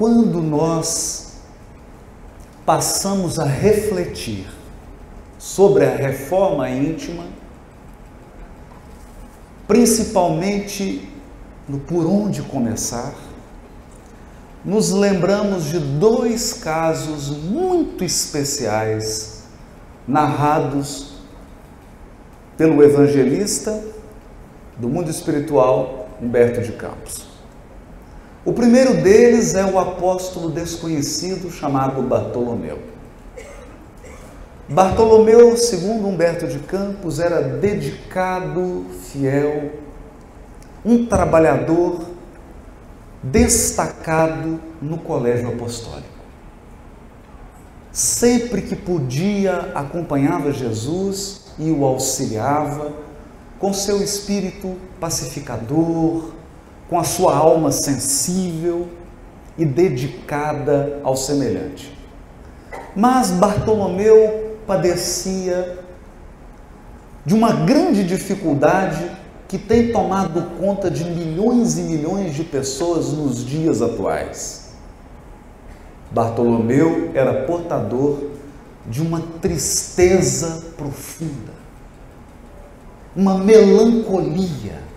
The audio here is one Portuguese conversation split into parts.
quando nós passamos a refletir sobre a reforma íntima, principalmente no por onde começar, nos lembramos de dois casos muito especiais narrados pelo evangelista do mundo espiritual Humberto de Campos. O primeiro deles é o apóstolo desconhecido chamado Bartolomeu. Bartolomeu, segundo Humberto de Campos, era dedicado, fiel, um trabalhador destacado no colégio apostólico. Sempre que podia, acompanhava Jesus e o auxiliava com seu espírito pacificador, com a sua alma sensível e dedicada ao semelhante. Mas Bartolomeu padecia de uma grande dificuldade que tem tomado conta de milhões e milhões de pessoas nos dias atuais. Bartolomeu era portador de uma tristeza profunda, uma melancolia,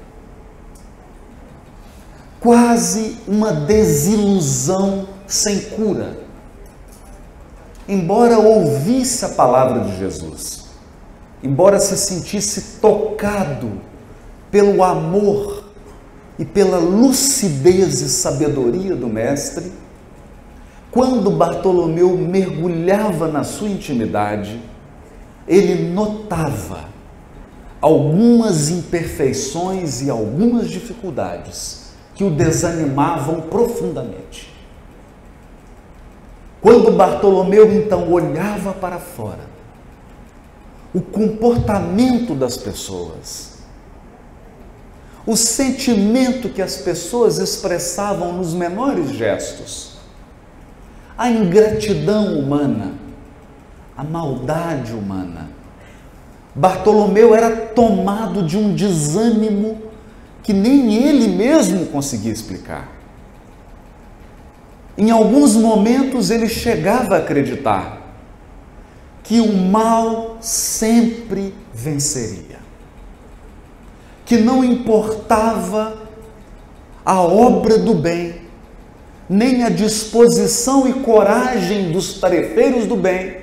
quase uma desilusão sem cura. Embora ouvisse a palavra de Jesus, embora se sentisse tocado pelo amor e pela lucidez e sabedoria do Mestre, quando Bartolomeu mergulhava na sua intimidade, ele notava algumas imperfeições e algumas dificuldades que o desanimavam profundamente. Quando Bartolomeu então olhava para fora, o comportamento das pessoas, o sentimento que as pessoas expressavam nos menores gestos, a ingratidão humana, a maldade humana. Bartolomeu era tomado de um desânimo que nem ele mesmo conseguia explicar. Em alguns momentos ele chegava a acreditar que o mal sempre venceria que não importava a obra do bem, nem a disposição e coragem dos tarefeiros do bem,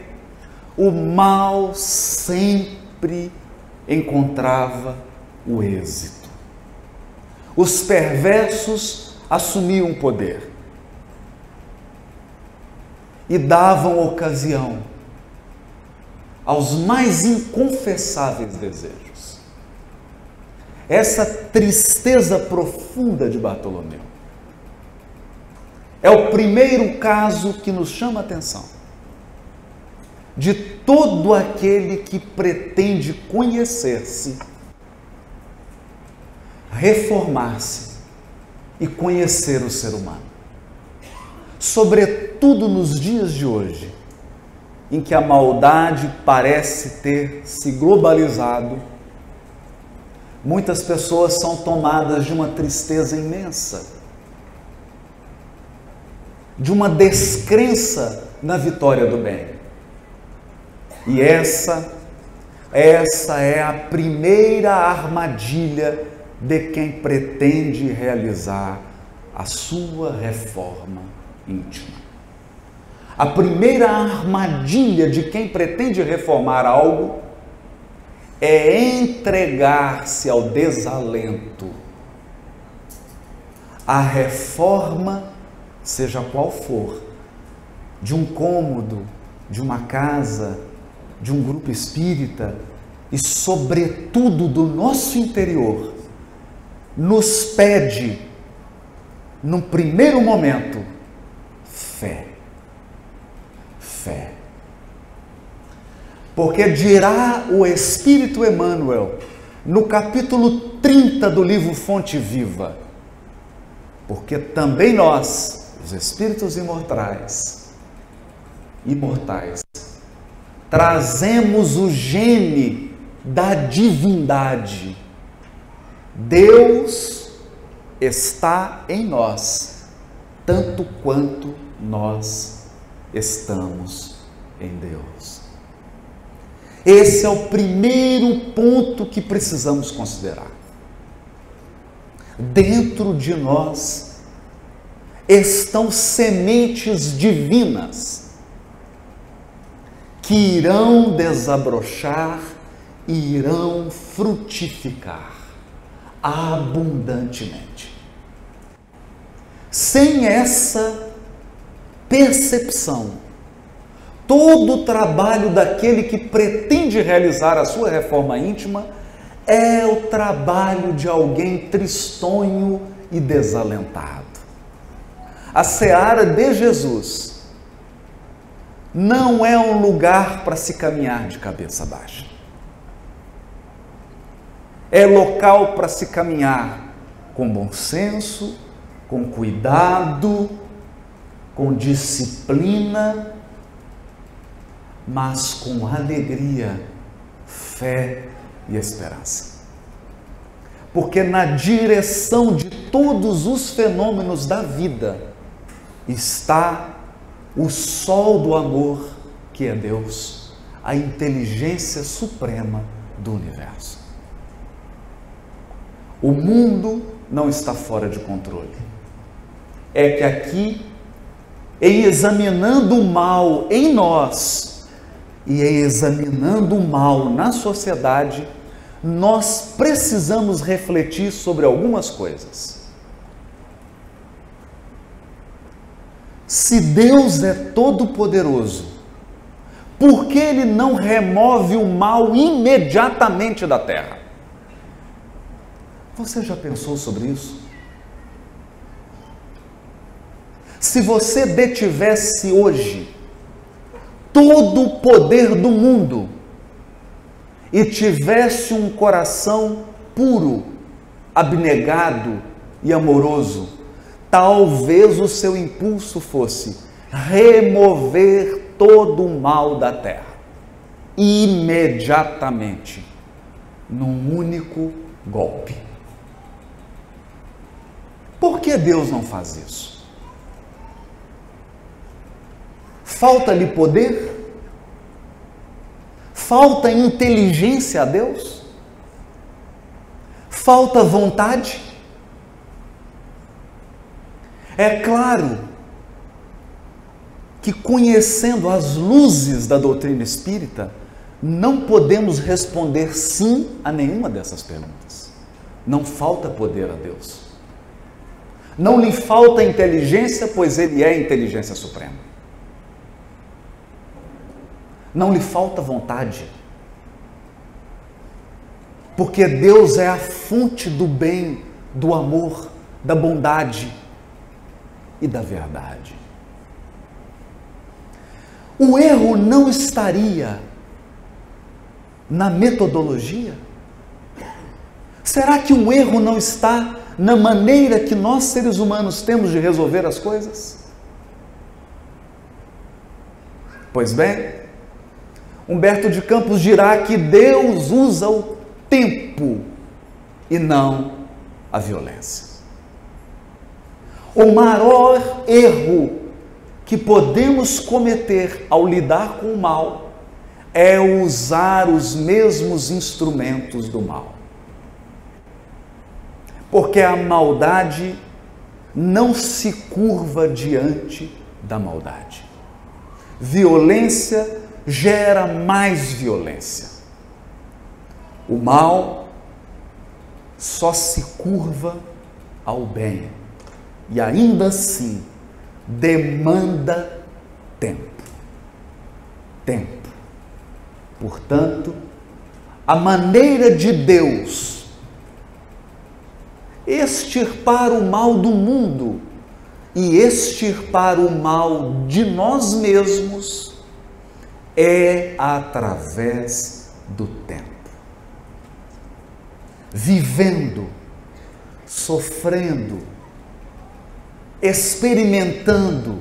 o mal sempre encontrava o êxito. Os perversos assumiam o poder e davam ocasião aos mais inconfessáveis desejos essa tristeza profunda de Bartolomeu. É o primeiro caso que nos chama a atenção de todo aquele que pretende conhecer-se, reformar-se e conhecer o ser humano. Sobretudo nos dias de hoje, em que a maldade parece ter se globalizado Muitas pessoas são tomadas de uma tristeza imensa, de uma descrença na vitória do bem. E essa, essa é a primeira armadilha de quem pretende realizar a sua reforma íntima. A primeira armadilha de quem pretende reformar algo é entregar-se ao desalento. A reforma, seja qual for, de um cômodo, de uma casa, de um grupo espírita e, sobretudo, do nosso interior, nos pede, num primeiro momento, fé. Fé. Porque dirá o Espírito Emmanuel, no capítulo 30 do livro Fonte Viva, porque também nós, os espíritos imortais, imortais, trazemos o gene da divindade. Deus está em nós tanto quanto nós estamos em Deus. Esse é o primeiro ponto que precisamos considerar. Dentro de nós estão sementes divinas que irão desabrochar e irão frutificar abundantemente. Sem essa percepção, todo o trabalho daquele que pretende realizar a sua reforma íntima é o trabalho de alguém tristonho e desalentado. A seara de Jesus não é um lugar para se caminhar de cabeça baixa. É local para se caminhar com bom senso, com cuidado, com disciplina mas com alegria, fé e esperança. Porque na direção de todos os fenômenos da vida está o sol do amor, que é Deus, a inteligência suprema do universo. O mundo não está fora de controle. É que aqui, em examinando o mal em nós, e examinando o mal na sociedade, nós precisamos refletir sobre algumas coisas. Se Deus é todo-poderoso, por que Ele não remove o mal imediatamente da terra? Você já pensou sobre isso? Se você detivesse hoje todo o poder do mundo e tivesse um coração puro, abnegado e amoroso, talvez o seu impulso fosse remover todo o mal da terra, imediatamente, num único golpe. Por que Deus não faz isso? Falta-lhe poder? Falta inteligência a Deus? Falta vontade? É claro que, conhecendo as luzes da doutrina espírita, não podemos responder sim a nenhuma dessas perguntas. Não falta poder a Deus. Não lhe falta inteligência, pois Ele é a inteligência suprema. Não lhe falta vontade. Porque Deus é a fonte do bem, do amor, da bondade e da verdade. O erro não estaria na metodologia? Será que o erro não está na maneira que nós seres humanos temos de resolver as coisas? Pois bem, Humberto de Campos dirá que Deus usa o tempo e não a violência. O maior erro que podemos cometer ao lidar com o mal é usar os mesmos instrumentos do mal. Porque a maldade não se curva diante da maldade. Violência gera mais violência. O mal só se curva ao bem e ainda assim demanda tempo. Tempo. Portanto, a maneira de Deus extirpar o mal do mundo e extirpar o mal de nós mesmos é através do tempo. Vivendo, sofrendo, experimentando,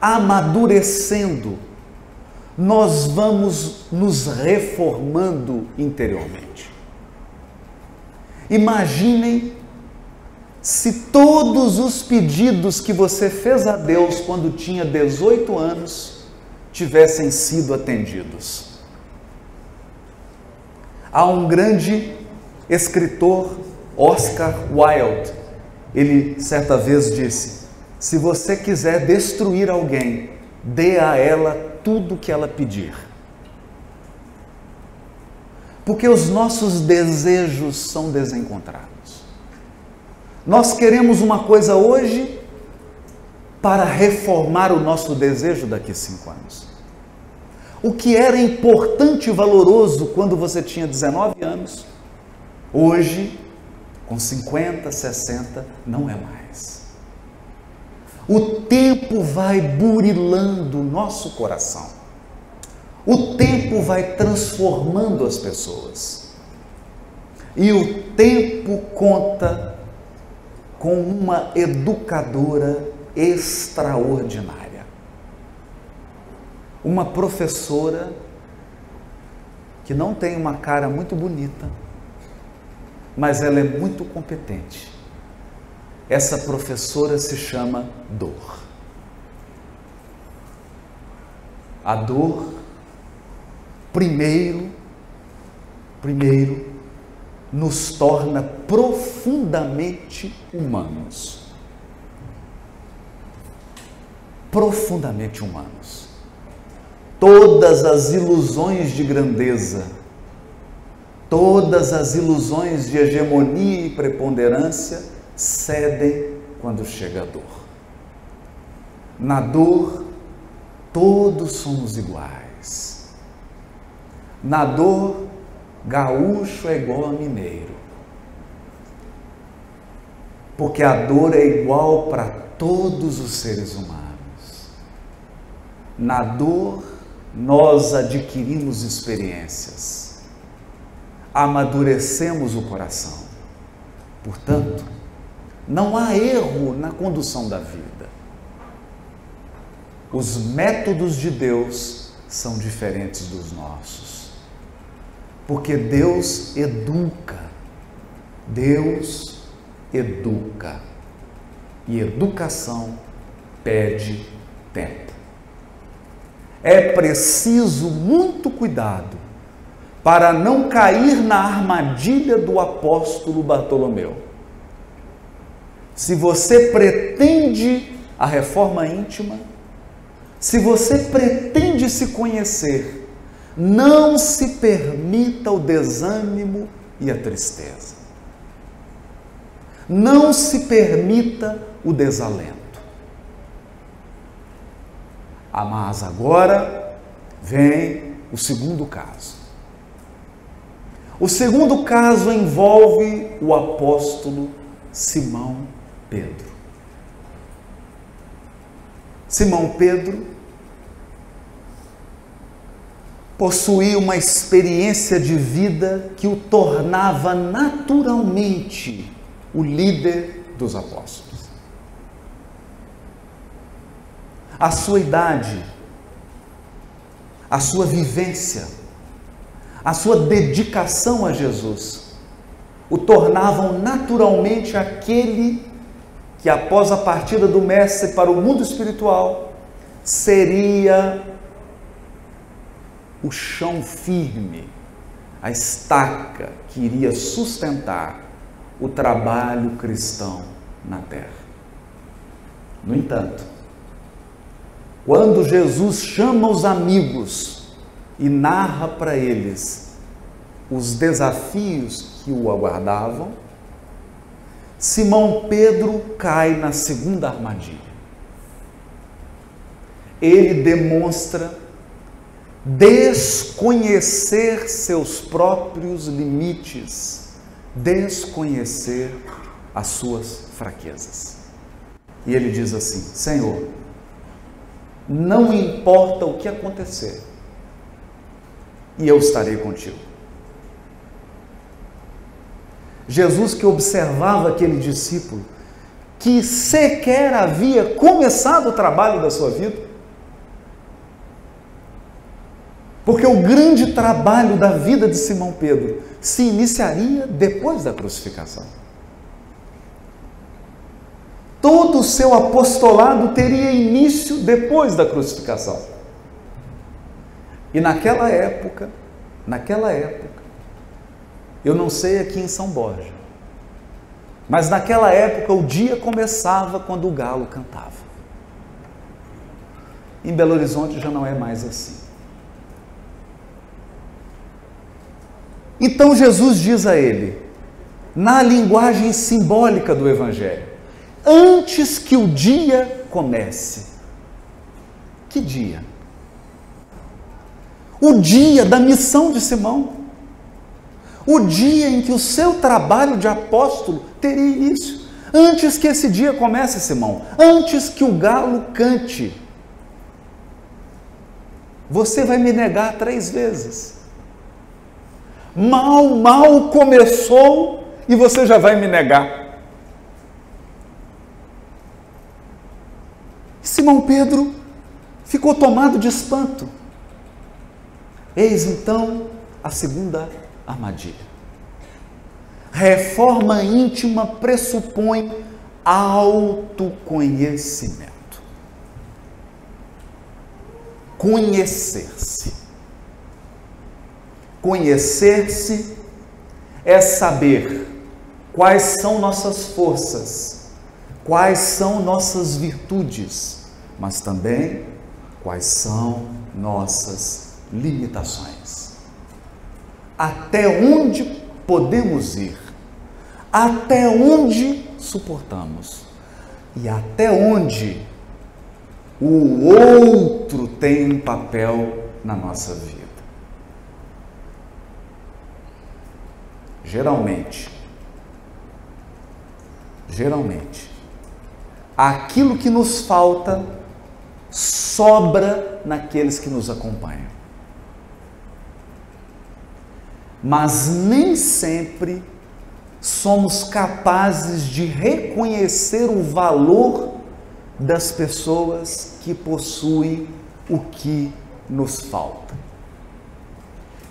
amadurecendo, nós vamos nos reformando interiormente. Imaginem se todos os pedidos que você fez a Deus quando tinha 18 anos tivessem sido atendidos. Há um grande escritor, Oscar Wilde, ele certa vez disse: Se você quiser destruir alguém, dê a ela tudo que ela pedir. Porque os nossos desejos são desencontrados. Nós queremos uma coisa hoje para reformar o nosso desejo daqui a cinco anos. O que era importante e valoroso quando você tinha 19 anos, hoje, com 50, 60, não é mais. O tempo vai burilando o nosso coração. O tempo vai transformando as pessoas. E o tempo conta com uma educadora extraordinária. Uma professora que não tem uma cara muito bonita, mas ela é muito competente. Essa professora se chama dor. A dor primeiro, primeiro, nos torna profundamente humanos. Profundamente humanos. Todas as ilusões de grandeza, todas as ilusões de hegemonia e preponderância cedem quando chega a dor. Na dor, todos somos iguais na dor, gaúcho é igual a mineiro. Porque a dor é igual para todos os seres humanos. Na dor, nós adquirimos experiências, amadurecemos o coração. Portanto, não há erro na condução da vida. Os métodos de Deus são diferentes dos nossos. Porque Deus educa. Deus educa. E educação pede tempo. É preciso muito cuidado para não cair na armadilha do apóstolo Bartolomeu. Se você pretende a reforma íntima, se você pretende se conhecer, não se permita o desânimo e a tristeza. Não se permita o desalento. Ah, mas agora vem o segundo caso. O segundo caso envolve o apóstolo Simão Pedro. Simão Pedro possuía uma experiência de vida que o tornava naturalmente o líder dos apóstolos. A sua idade, a sua vivência, a sua dedicação a Jesus o tornavam naturalmente aquele que, após a partida do Mestre para o mundo espiritual, seria o chão firme, a estaca que iria sustentar o trabalho cristão na terra. No entanto, quando Jesus chama os amigos e narra para eles os desafios que o aguardavam, Simão Pedro cai na segunda armadilha. Ele demonstra desconhecer seus próprios limites, desconhecer as suas fraquezas. E ele diz assim: Senhor, não importa o que acontecer, e eu estarei contigo. Jesus que observava aquele discípulo que sequer havia começado o trabalho da sua vida, Porque o grande trabalho da vida de Simão Pedro se iniciaria depois da crucificação. todo o seu apostolado teria início depois da crucificação. E naquela época, naquela época, eu não sei aqui em São Borja, mas naquela época o dia começava quando o galo cantava. Em Belo Horizonte já não é mais assim. Então Jesus diz a ele, na linguagem simbólica do Evangelho, antes que o dia comece. Que dia? O dia da missão de Simão. O dia em que o seu trabalho de apóstolo teria início. Antes que esse dia comece, Simão. Antes que o galo cante. Você vai me negar três vezes. Mal, mal começou e você já vai me negar. Simão Pedro ficou tomado de espanto. Eis então a segunda armadilha. Reforma íntima pressupõe autoconhecimento. Conhecer-se. Conhecer-se é saber quais são nossas forças, quais são nossas virtudes, mas também quais são nossas limitações. Até onde podemos ir, até onde suportamos e até onde o outro tem um papel na nossa vida. Geralmente, geralmente, aquilo que nos falta sobra naqueles que nos acompanham. Mas nem sempre somos capazes de reconhecer o valor das pessoas que possuem o que nos falta.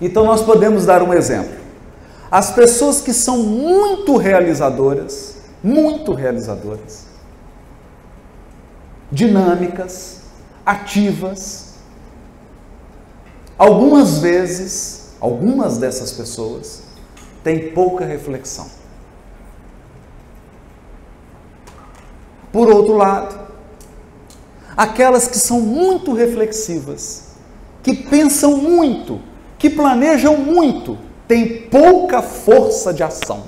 Então nós podemos dar um exemplo. As pessoas que são muito realizadoras, muito realizadoras, dinâmicas, ativas, algumas vezes, algumas dessas pessoas têm pouca reflexão. Por outro lado, aquelas que são muito reflexivas, que pensam muito, que planejam muito, têm pouca força de ação.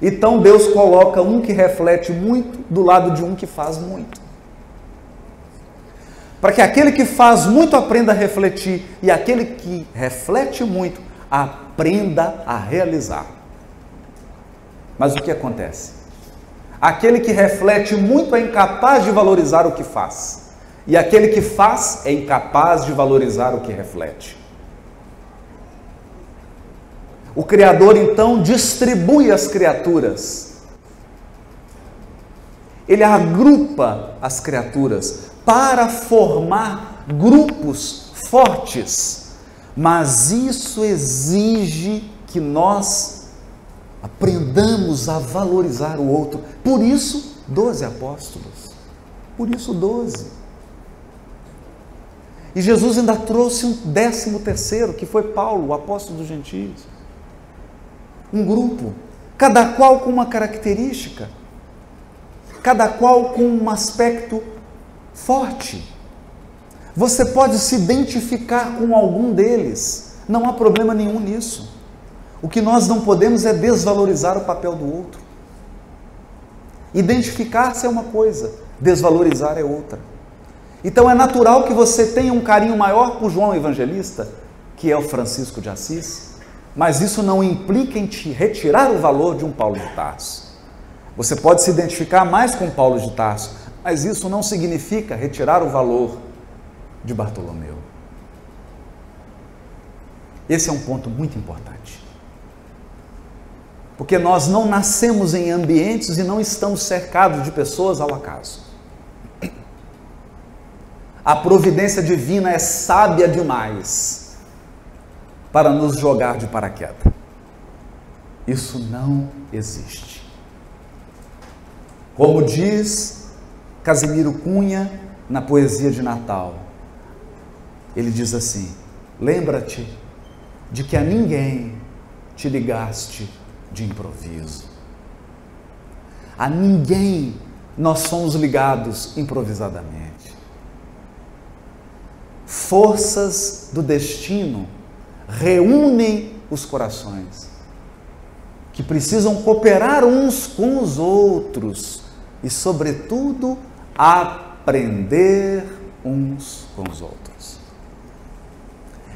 Então Deus coloca um que reflete muito do lado de um que faz muito. Para que aquele que faz muito aprenda a refletir e aquele que reflete muito aprenda a realizar. Mas o que acontece? Aquele que reflete muito é incapaz de valorizar o que faz, e aquele que faz é incapaz de valorizar o que reflete. O Criador então distribui as criaturas, ele agrupa as criaturas para formar grupos fortes, mas isso exige que nós Aprendamos a valorizar o outro. Por isso, doze apóstolos. Por isso, doze. E Jesus ainda trouxe um décimo terceiro, que foi Paulo, o apóstolo dos gentios. Um grupo, cada qual com uma característica, cada qual com um aspecto forte. Você pode se identificar com algum deles, não há problema nenhum nisso. O que nós não podemos é desvalorizar o papel do outro. Identificar-se é uma coisa, desvalorizar é outra. Então é natural que você tenha um carinho maior por João Evangelista, que é o Francisco de Assis, mas isso não implica em te retirar o valor de um Paulo de Tarso. Você pode se identificar mais com Paulo de Tarso, mas isso não significa retirar o valor de Bartolomeu. Esse é um ponto muito importante. Porque nós não nascemos em ambientes e não estamos cercados de pessoas ao acaso. A providência divina é sábia demais para nos jogar de paraquedas. Isso não existe. Como diz Casimiro Cunha na poesia de Natal, ele diz assim: Lembra-te de que a ninguém te ligaste de improviso. A ninguém nós somos ligados improvisadamente. Forças do destino reúnem os corações, que precisam cooperar uns com os outros e, sobretudo, aprender uns com os outros.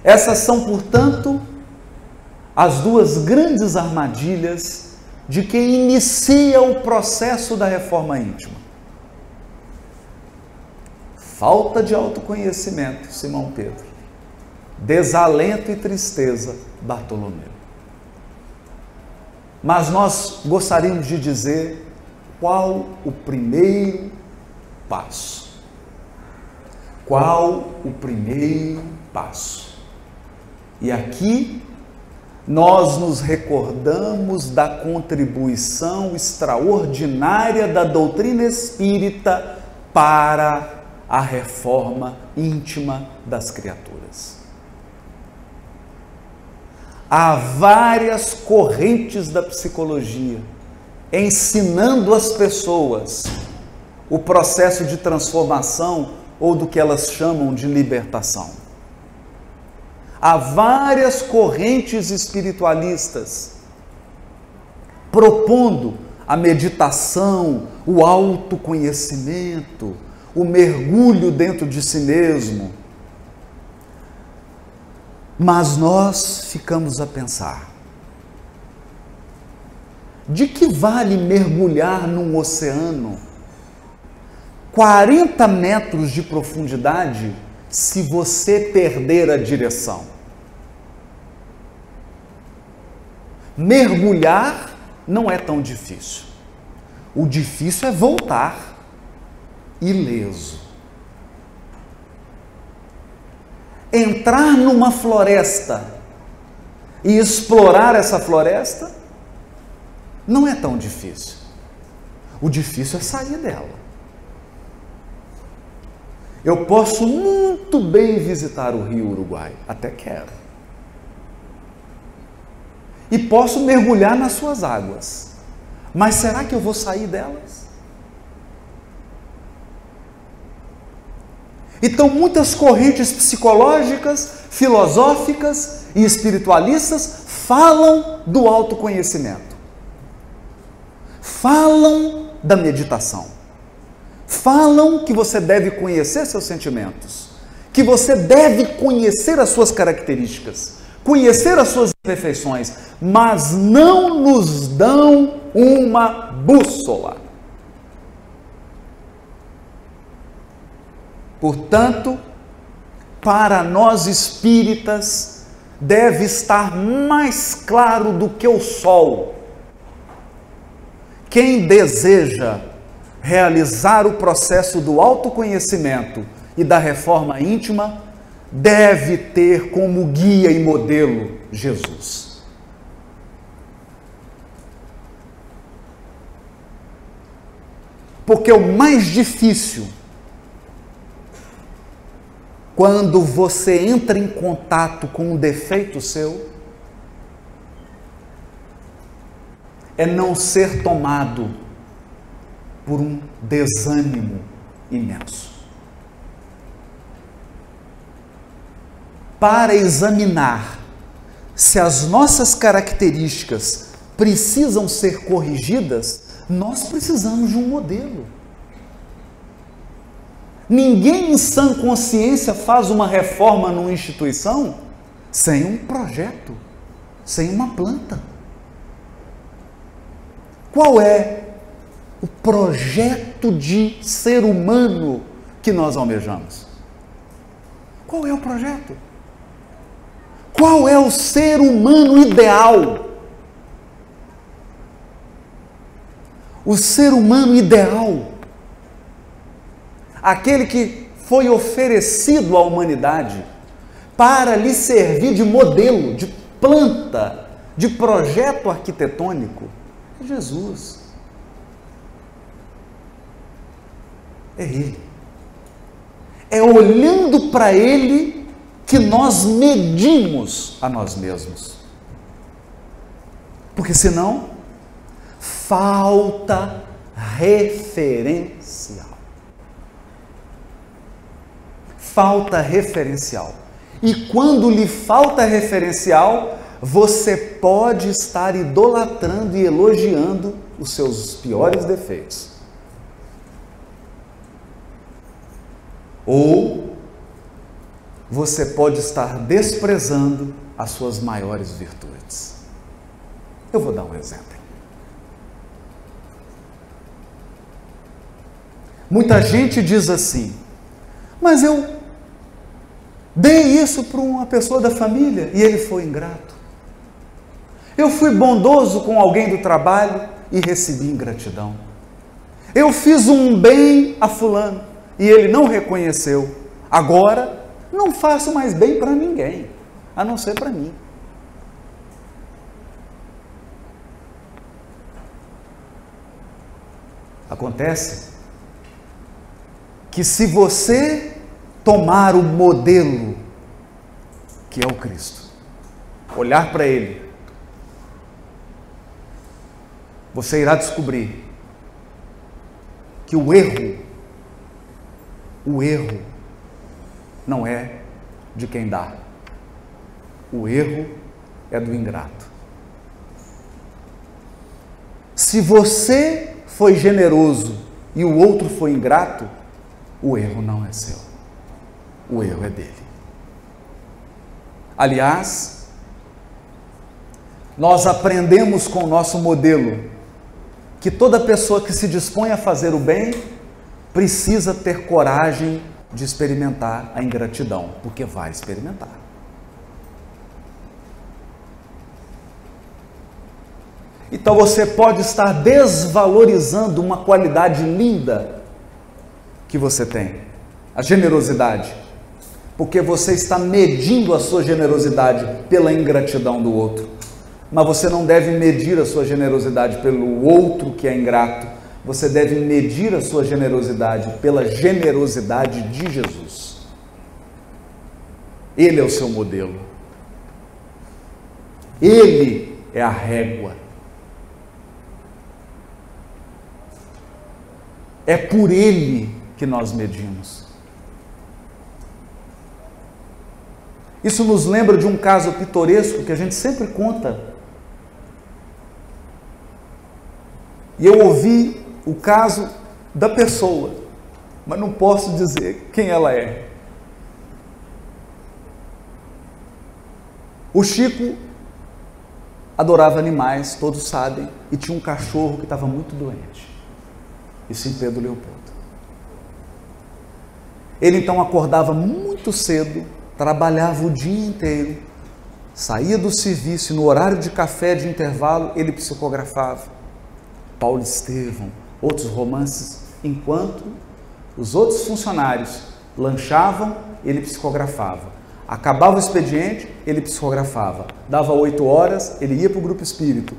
Essas são, portanto, as duas grandes armadilhas de quem inicia o processo da reforma íntima. Falta de autoconhecimento, Simão Pedro. Desalento e tristeza, Bartolomeu. Mas nós gostaríamos de dizer qual o primeiro passo. Qual o primeiro passo? E aqui nós nos recordamos da contribuição extraordinária da doutrina espírita para a reforma íntima das criaturas. Há várias correntes da psicologia ensinando as pessoas o processo de transformação ou do que elas chamam de libertação. Há várias correntes espiritualistas propondo a meditação, o autoconhecimento, o mergulho dentro de si mesmo. Mas nós ficamos a pensar: de que vale mergulhar num oceano 40 metros de profundidade se você perder a direção? Mergulhar não é tão difícil. O difícil é voltar ileso. Entrar numa floresta e explorar essa floresta não é tão difícil. O difícil é sair dela. Eu posso muito bem visitar o Rio Uruguai, até quero. E posso mergulhar nas suas águas. Mas será que eu vou sair delas? Então, muitas correntes psicológicas, filosóficas e espiritualistas falam do autoconhecimento, falam da meditação, falam que você deve conhecer seus sentimentos, que você deve conhecer as suas características, conhecer as suas imperfeições, mas não nos dão uma bússola. Portanto, para nós espíritas, deve estar mais claro do que o sol. Quem deseja realizar o processo do autoconhecimento e da reforma íntima, deve ter como guia e modelo Jesus. Porque o mais difícil, quando você entra em contato com um defeito seu, é não ser tomado por um desânimo imenso. para examinar se as nossas características precisam ser corrigidas, nós precisamos de um modelo. Ninguém em sã consciência faz uma reforma numa instituição sem um projeto, sem uma planta. Qual é o projeto de ser humano que nós almejamos? Qual é o projeto? Qual é o ser humano ideal? O ser humano ideal, aquele que foi oferecido à humanidade para lhe servir de modelo, de planta, de projeto arquitetônico, é Jesus. É Ele. É olhando para Ele que nós medimos a nós mesmos. Porque senão, falta referencial. Falta referencial. E quando lhe falta referencial, você pode estar idolatrando e elogiando os seus piores defeitos. Ou você pode estar desprezando as suas maiores virtudes. Eu vou dar um exemplo. Muita gente diz assim, mas eu dei isso para uma pessoa da família e ele foi ingrato. Eu fui bondoso com alguém do trabalho e recebi ingratidão. Eu fiz um bem a Fulano e ele não reconheceu. Agora, não faço mais bem para ninguém, a não ser para mim. Acontece que se você tomar o modelo que é o Cristo, olhar para Ele, você irá descobrir que o erro, o erro não é de quem dá, o erro é do ingrato. Se você foi generoso e o outro foi ingrato, o erro não é seu, o erro é dele. Aliás, nós aprendemos com o nosso modelo que toda pessoa que se dispõe a fazer o bem precisa ter coragem de experimentar a ingratidão, porque vai experimentar. Então você pode estar desvalorizando uma qualidade linda que você tem, a generosidade, porque você está medindo a sua generosidade pela ingratidão do outro. Mas você não deve medir a sua generosidade pelo outro que é ingrato. Você deve medir a sua generosidade pela generosidade de Jesus. Ele é o seu modelo. Ele é a régua. É por ele que nós medimos. Isso nos lembra de um caso pitoresco que a gente sempre conta E eu ouvi o caso da pessoa, mas não posso dizer quem ela é. O Chico adorava animais, todos sabem, e tinha um cachorro que estava muito doente. Isso em Pedro Leopoldo. Ele então acordava muito cedo, trabalhava o dia inteiro, saía do serviço no horário de café de intervalo ele psicografava. Paulo Estevão, outros romances, enquanto os outros funcionários lanchavam, ele psicografava. Acabava o expediente, ele psicografava. Dava oito horas, ele ia para o grupo espírito,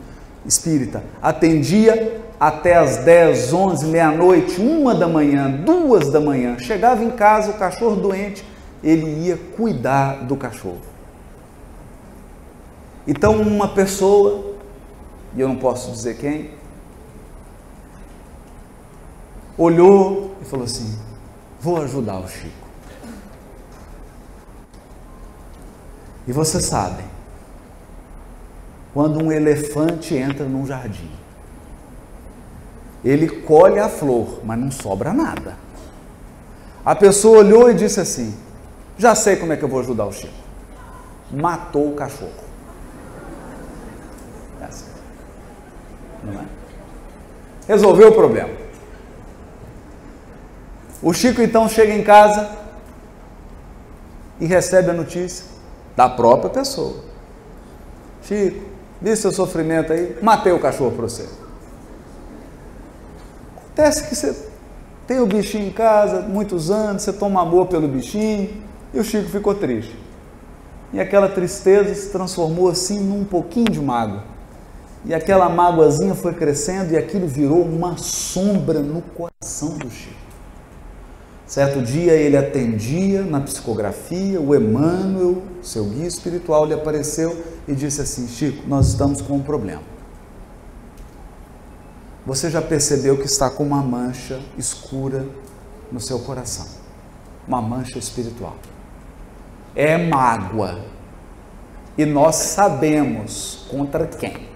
espírita. Atendia até as 10, 11, meia-noite, uma da manhã, duas da manhã. Chegava em casa, o cachorro doente, ele ia cuidar do cachorro. Então, uma pessoa, e eu não posso dizer quem, olhou e falou assim: Vou ajudar o Chico. E você sabe, quando um elefante entra num jardim, ele colhe a flor, mas não sobra nada. A pessoa olhou e disse assim: Já sei como é que eu vou ajudar o Chico. Matou o cachorro. É assim. Não é? Resolveu o problema. O Chico então chega em casa e recebe a notícia da própria pessoa. Chico, vi seu sofrimento aí, matei o cachorro para você. Acontece que você tem o bichinho em casa, muitos anos, você toma amor pelo bichinho, e o Chico ficou triste. E aquela tristeza se transformou assim num pouquinho de mágoa. E aquela mágoazinha foi crescendo e aquilo virou uma sombra no coração do Chico. Certo dia ele atendia na psicografia, o Emmanuel, seu guia espiritual, lhe apareceu e disse assim: Chico, nós estamos com um problema. Você já percebeu que está com uma mancha escura no seu coração uma mancha espiritual. É mágoa. E nós sabemos contra quem.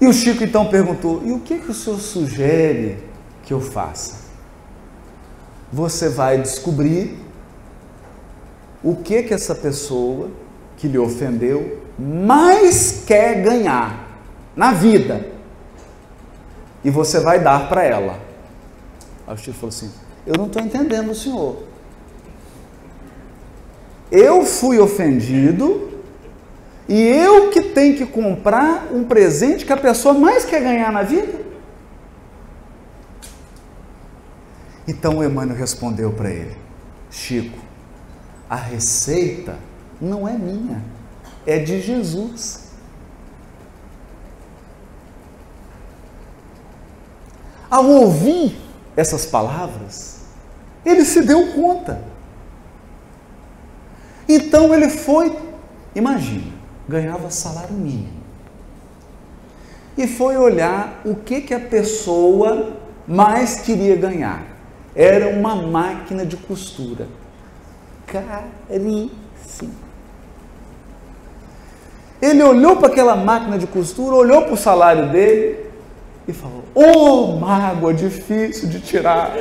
E o Chico então perguntou: e o que, que o senhor sugere que eu faça? Você vai descobrir o que que essa pessoa que lhe ofendeu mais quer ganhar na vida. E você vai dar para ela. Aí o Chico falou assim: Eu não estou entendendo o senhor. Eu fui ofendido e eu que tenho que comprar um presente que a pessoa mais quer ganhar na vida? Então o Emmanuel respondeu para ele: Chico, a receita não é minha, é de Jesus. Ao ouvir essas palavras, ele se deu conta. Então ele foi, imagina, ganhava salário mínimo. E foi olhar o que, que a pessoa mais queria ganhar. Era uma máquina de costura. Caríssimo. Ele olhou para aquela máquina de costura, olhou para o salário dele e falou: Ô oh, mágoa difícil de tirar.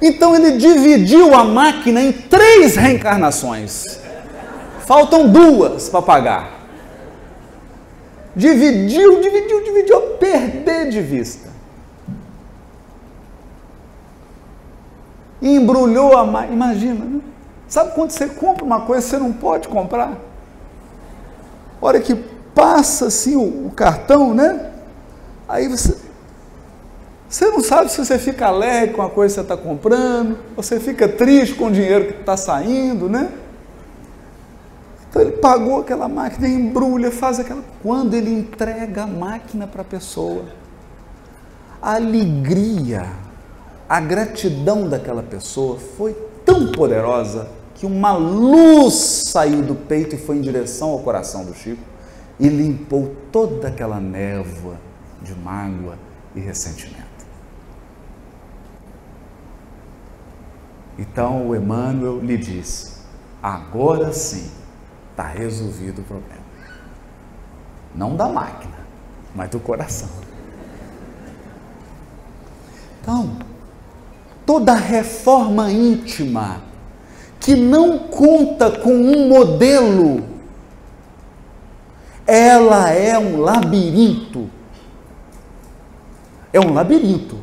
Então ele dividiu a máquina em três reencarnações. Faltam duas para pagar. Dividiu, dividiu, dividiu, perder de vista. Embrulhou a máquina. Imagina, né? Sabe quando você compra uma coisa que você não pode comprar? Hora que passa assim o, o cartão, né? Aí você, você não sabe se você fica alegre com a coisa que você está comprando, você fica triste com o dinheiro que está saindo, né? Então ele pagou aquela máquina, embrulha, faz aquela. Quando ele entrega a máquina para a pessoa, a alegria, a gratidão daquela pessoa foi tão poderosa que uma luz saiu do peito e foi em direção ao coração do Chico e limpou toda aquela névoa de mágoa e ressentimento. Então o Emmanuel lhe disse: agora sim está resolvido o problema. Não da máquina, mas do coração. Então, toda reforma íntima que não conta com um modelo ela é um labirinto. É um labirinto.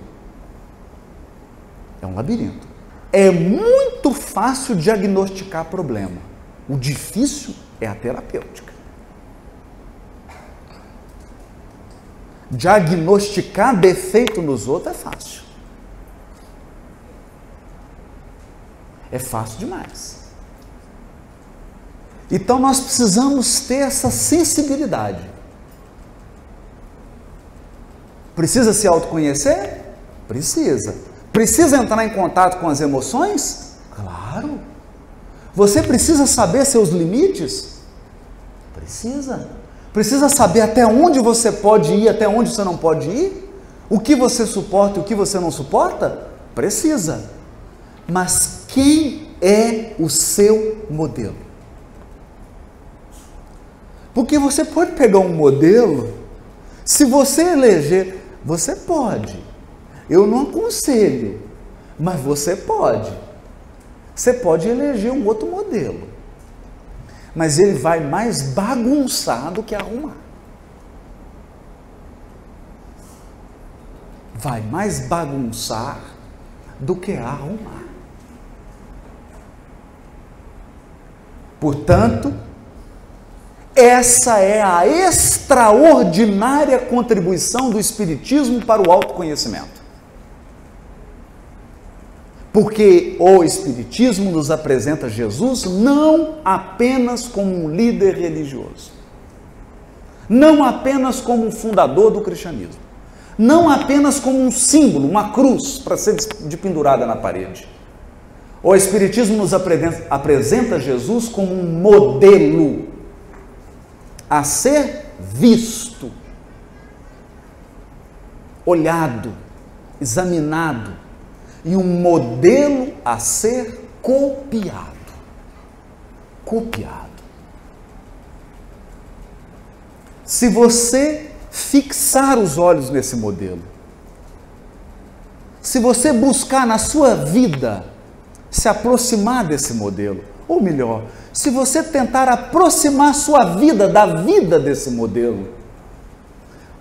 É um labirinto. É muito fácil diagnosticar problema. O difícil é a terapêutica. Diagnosticar defeito nos outros é fácil. É fácil demais. Então nós precisamos ter essa sensibilidade. Precisa se autoconhecer? Precisa. Precisa entrar em contato com as emoções? Claro. Você precisa saber seus limites? Precisa. Precisa saber até onde você pode ir, até onde você não pode ir? O que você suporta e o que você não suporta? Precisa. Mas quem é o seu modelo? Porque você pode pegar um modelo, se você eleger, você pode. Eu não aconselho, mas você pode. Você pode eleger um outro modelo. Mas ele vai mais bagunçar do que arrumar. Vai mais bagunçar do que arrumar. Portanto, essa é a extraordinária contribuição do Espiritismo para o autoconhecimento. Porque o Espiritismo nos apresenta Jesus não apenas como um líder religioso, não apenas como um fundador do cristianismo, não apenas como um símbolo, uma cruz para ser pendurada na parede. O Espiritismo nos apresenta Jesus como um modelo a ser visto, olhado, examinado e um modelo a ser copiado. Copiado. Se você fixar os olhos nesse modelo, se você buscar na sua vida se aproximar desse modelo, ou melhor, se você tentar aproximar sua vida da vida desse modelo,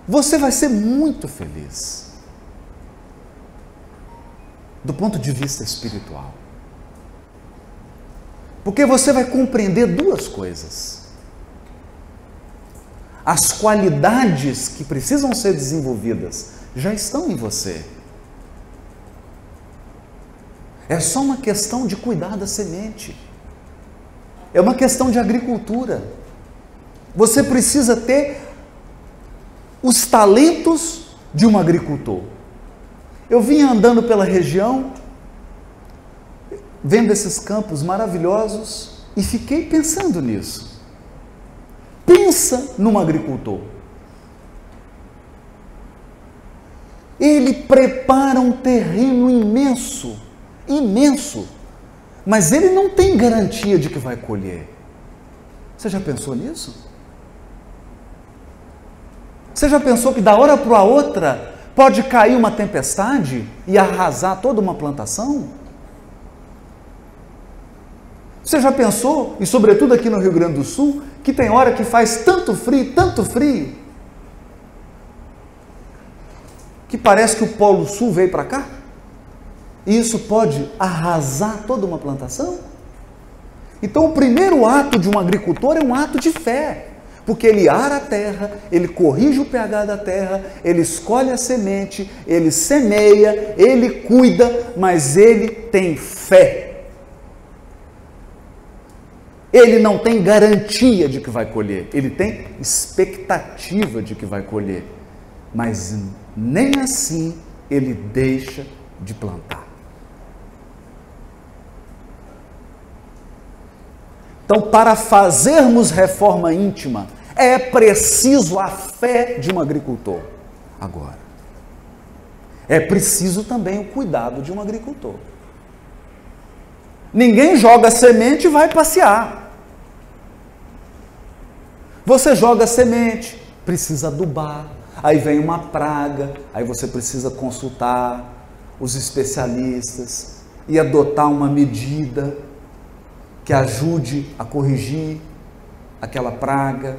você vai ser muito feliz. Do ponto de vista espiritual. Porque você vai compreender duas coisas as qualidades que precisam ser desenvolvidas já estão em você. É só uma questão de cuidar da semente. É uma questão de agricultura. Você precisa ter os talentos de um agricultor. Eu vinha andando pela região, vendo esses campos maravilhosos e fiquei pensando nisso. Pensa num agricultor. Ele prepara um terreno imenso, imenso, mas ele não tem garantia de que vai colher. Você já pensou nisso? Você já pensou que da hora para a outra pode cair uma tempestade e arrasar toda uma plantação? Você já pensou, e sobretudo aqui no Rio Grande do Sul, que tem hora que faz tanto frio, tanto frio, que parece que o Polo Sul veio para cá? E isso pode arrasar toda uma plantação? Então, o primeiro ato de um agricultor é um ato de fé, porque ele ara a terra, ele corrige o pH da terra, ele escolhe a semente, ele semeia, ele cuida, mas ele tem fé ele não tem garantia de que vai colher, ele tem expectativa de que vai colher, mas nem assim ele deixa de plantar. Então, para fazermos reforma íntima, é preciso a fé de um agricultor. Agora, é preciso também o cuidado de um agricultor. Ninguém joga semente e vai passear. Você joga semente, precisa adubar, aí vem uma praga, aí você precisa consultar os especialistas e adotar uma medida que ajude a corrigir aquela praga.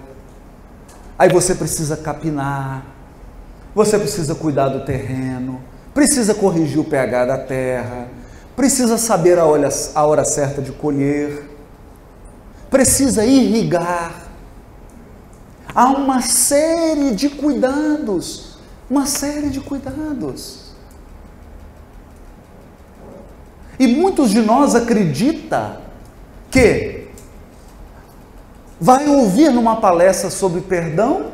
Aí você precisa capinar, você precisa cuidar do terreno, precisa corrigir o pH da terra, precisa saber a hora, a hora certa de colher, precisa irrigar. Há uma série de cuidados, uma série de cuidados. E muitos de nós acreditam que vai ouvir numa palestra sobre perdão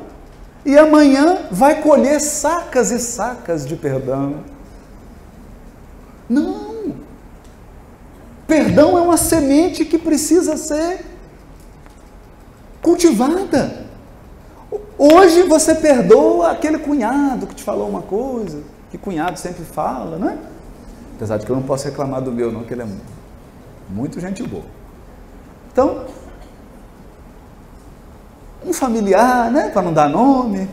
e amanhã vai colher sacas e sacas de perdão. Não. Perdão é uma semente que precisa ser cultivada. Hoje você perdoa aquele cunhado que te falou uma coisa, que cunhado sempre fala, né? Apesar de que eu não posso reclamar do meu, não, que ele é muito gente boa. Então, um familiar, né? Para não dar nome,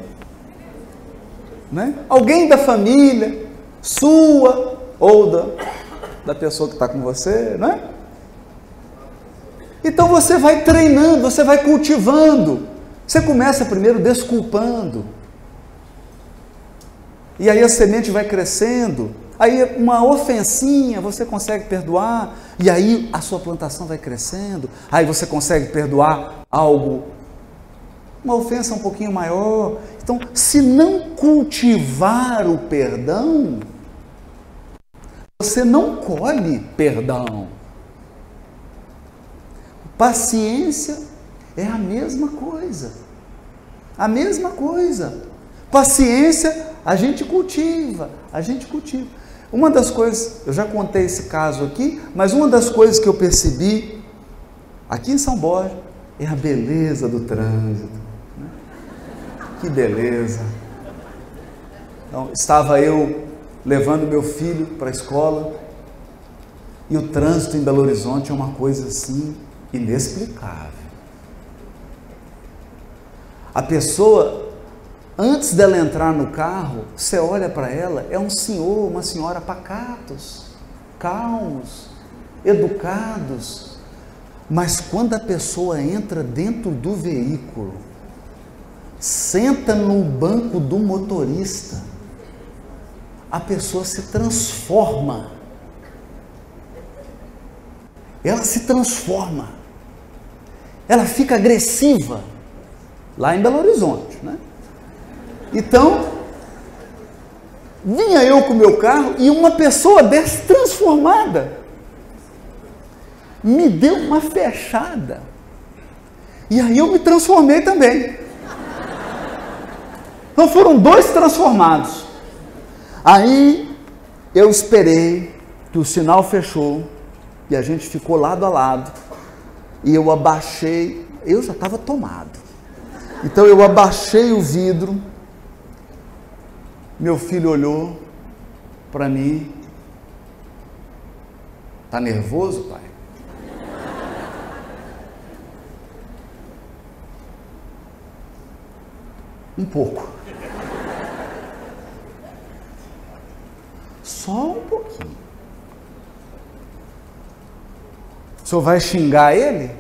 né? Alguém da família, sua ou da da pessoa que está com você, não é? Então você vai treinando, você vai cultivando. Você começa primeiro desculpando. E aí a semente vai crescendo. Aí uma ofensinha você consegue perdoar. E aí a sua plantação vai crescendo. Aí você consegue perdoar algo, uma ofensa um pouquinho maior. Então, se não cultivar o perdão, você não colhe perdão. Paciência é a mesma coisa. A mesma coisa. Paciência a gente cultiva, a gente cultiva. Uma das coisas, eu já contei esse caso aqui, mas uma das coisas que eu percebi aqui em São Borja é a beleza do trânsito. Né? Que beleza! Então, estava eu levando meu filho para a escola e o trânsito em Belo Horizonte é uma coisa assim inexplicável. A pessoa, antes dela entrar no carro, você olha para ela, é um senhor, uma senhora pacatos, calmos, educados. Mas quando a pessoa entra dentro do veículo, senta no banco do motorista, a pessoa se transforma. Ela se transforma. Ela fica agressiva lá em Belo Horizonte, né? Então, vinha eu com o meu carro e uma pessoa dessa transformada me deu uma fechada. E aí eu me transformei também. Então foram dois transformados. Aí eu esperei que o sinal fechou e a gente ficou lado a lado. E eu abaixei, eu já estava tomado. Então eu abaixei o vidro, meu filho olhou para mim. Tá nervoso, pai? Um pouco. Só um pouquinho. O senhor vai xingar ele?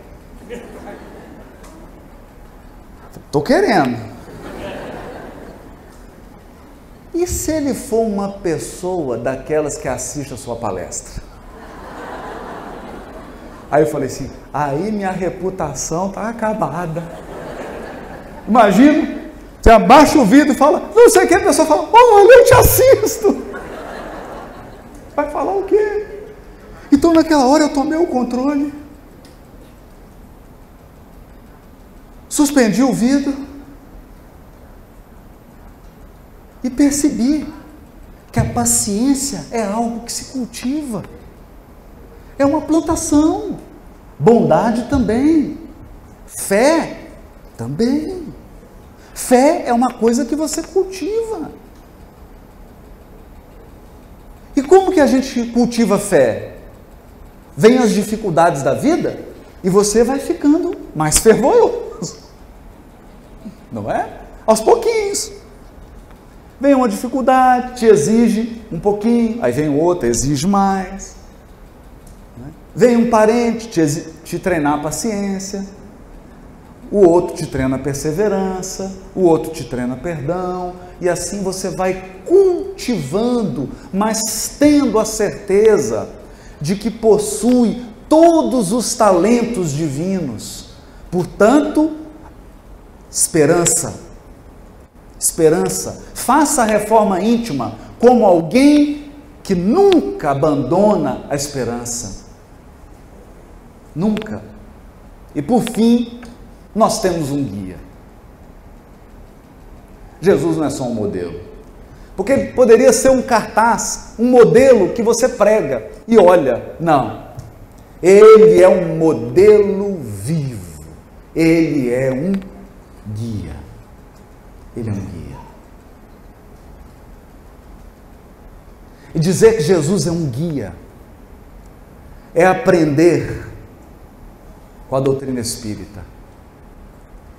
Estou querendo. E se ele for uma pessoa daquelas que assiste a sua palestra? Aí eu falei assim: aí minha reputação está acabada. Imagina, você abaixa o vidro e fala, não sei o que, a pessoa fala, olha, eu te assisto. Vai falar o quê? Então naquela hora eu tomei o controle. suspendi o vidro e percebi que a paciência é algo que se cultiva, é uma plantação, bondade também, fé também. Fé é uma coisa que você cultiva. E como que a gente cultiva fé? Vem as dificuldades da vida e você vai ficando mais fervoroso não é? Aos pouquinhos. Vem uma dificuldade, te exige um pouquinho, aí vem outra, exige mais. Né? Vem um parente te, te treinar a paciência, o outro te treina a perseverança, o outro te treina perdão, e assim você vai cultivando, mas tendo a certeza de que possui todos os talentos divinos. Portanto, Esperança. Esperança. Faça a reforma íntima como alguém que nunca abandona a esperança. Nunca. E por fim, nós temos um guia. Jesus não é só um modelo. Porque ele poderia ser um cartaz, um modelo que você prega e olha. Não. Ele é um modelo vivo. Ele é um guia. Ele é um guia. E dizer que Jesus é um guia é aprender com a doutrina espírita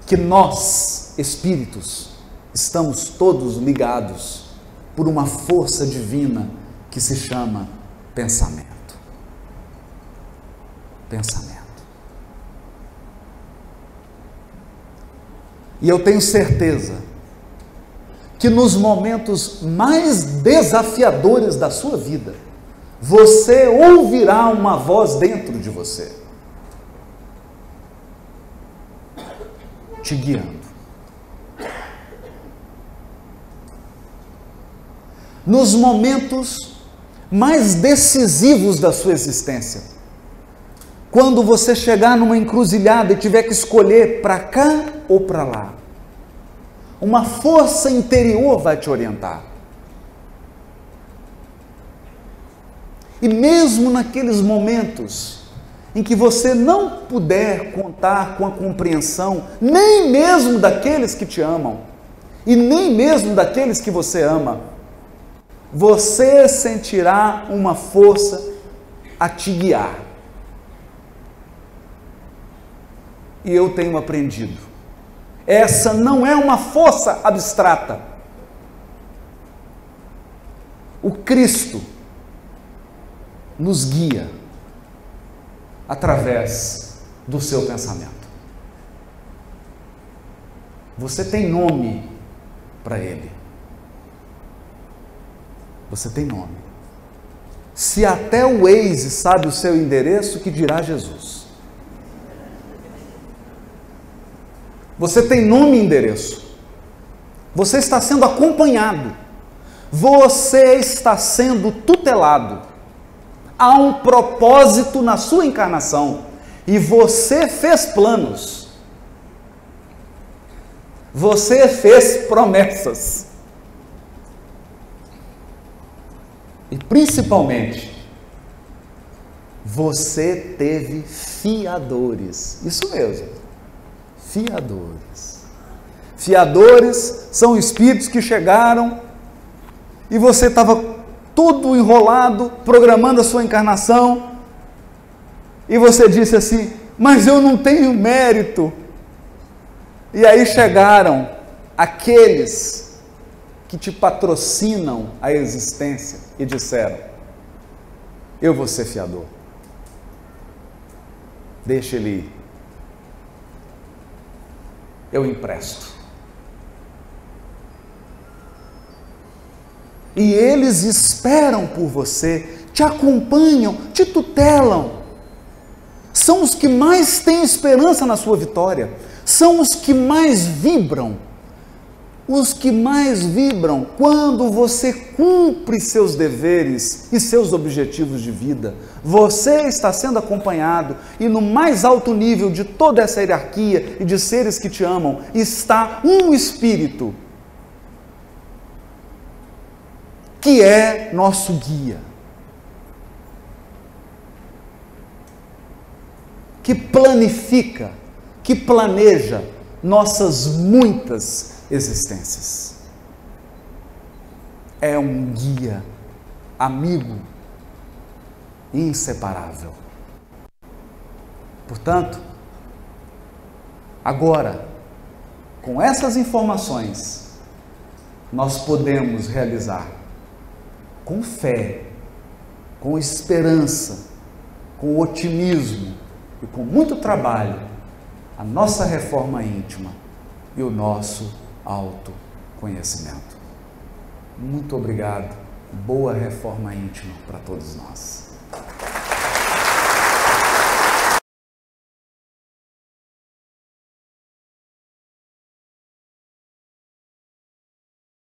que nós, espíritos, estamos todos ligados por uma força divina que se chama pensamento. Pensamento. E eu tenho certeza que nos momentos mais desafiadores da sua vida, você ouvirá uma voz dentro de você, te guiando. Nos momentos mais decisivos da sua existência, quando você chegar numa encruzilhada e tiver que escolher para cá ou para lá, uma força interior vai te orientar. E mesmo naqueles momentos em que você não puder contar com a compreensão, nem mesmo daqueles que te amam, e nem mesmo daqueles que você ama, você sentirá uma força a te guiar. E eu tenho aprendido. Essa não é uma força abstrata. O Cristo nos guia através do seu pensamento. Você tem nome para ele. Você tem nome. Se até o Waze sabe o seu endereço, que dirá Jesus? Você tem nome e endereço. Você está sendo acompanhado. Você está sendo tutelado. Há um propósito na sua encarnação. E você fez planos. Você fez promessas. E principalmente, você teve fiadores. Isso mesmo. Fiadores. Fiadores são espíritos que chegaram e você estava tudo enrolado, programando a sua encarnação, e você disse assim: Mas eu não tenho mérito. E aí chegaram aqueles que te patrocinam a existência e disseram: Eu vou ser fiador. Deixa ele ir. Eu empresto. E eles esperam por você, te acompanham, te tutelam. São os que mais têm esperança na sua vitória, são os que mais vibram. Os que mais vibram quando você cumpre seus deveres e seus objetivos de vida. Você está sendo acompanhado e no mais alto nível de toda essa hierarquia e de seres que te amam está um espírito que é nosso guia. Que planifica, que planeja nossas muitas existências. É um guia, amigo, inseparável. Portanto, agora, com essas informações, nós podemos realizar com fé, com esperança, com otimismo e com muito trabalho a nossa reforma íntima e o nosso autoconhecimento. Muito obrigado. Boa reforma íntima para todos nós.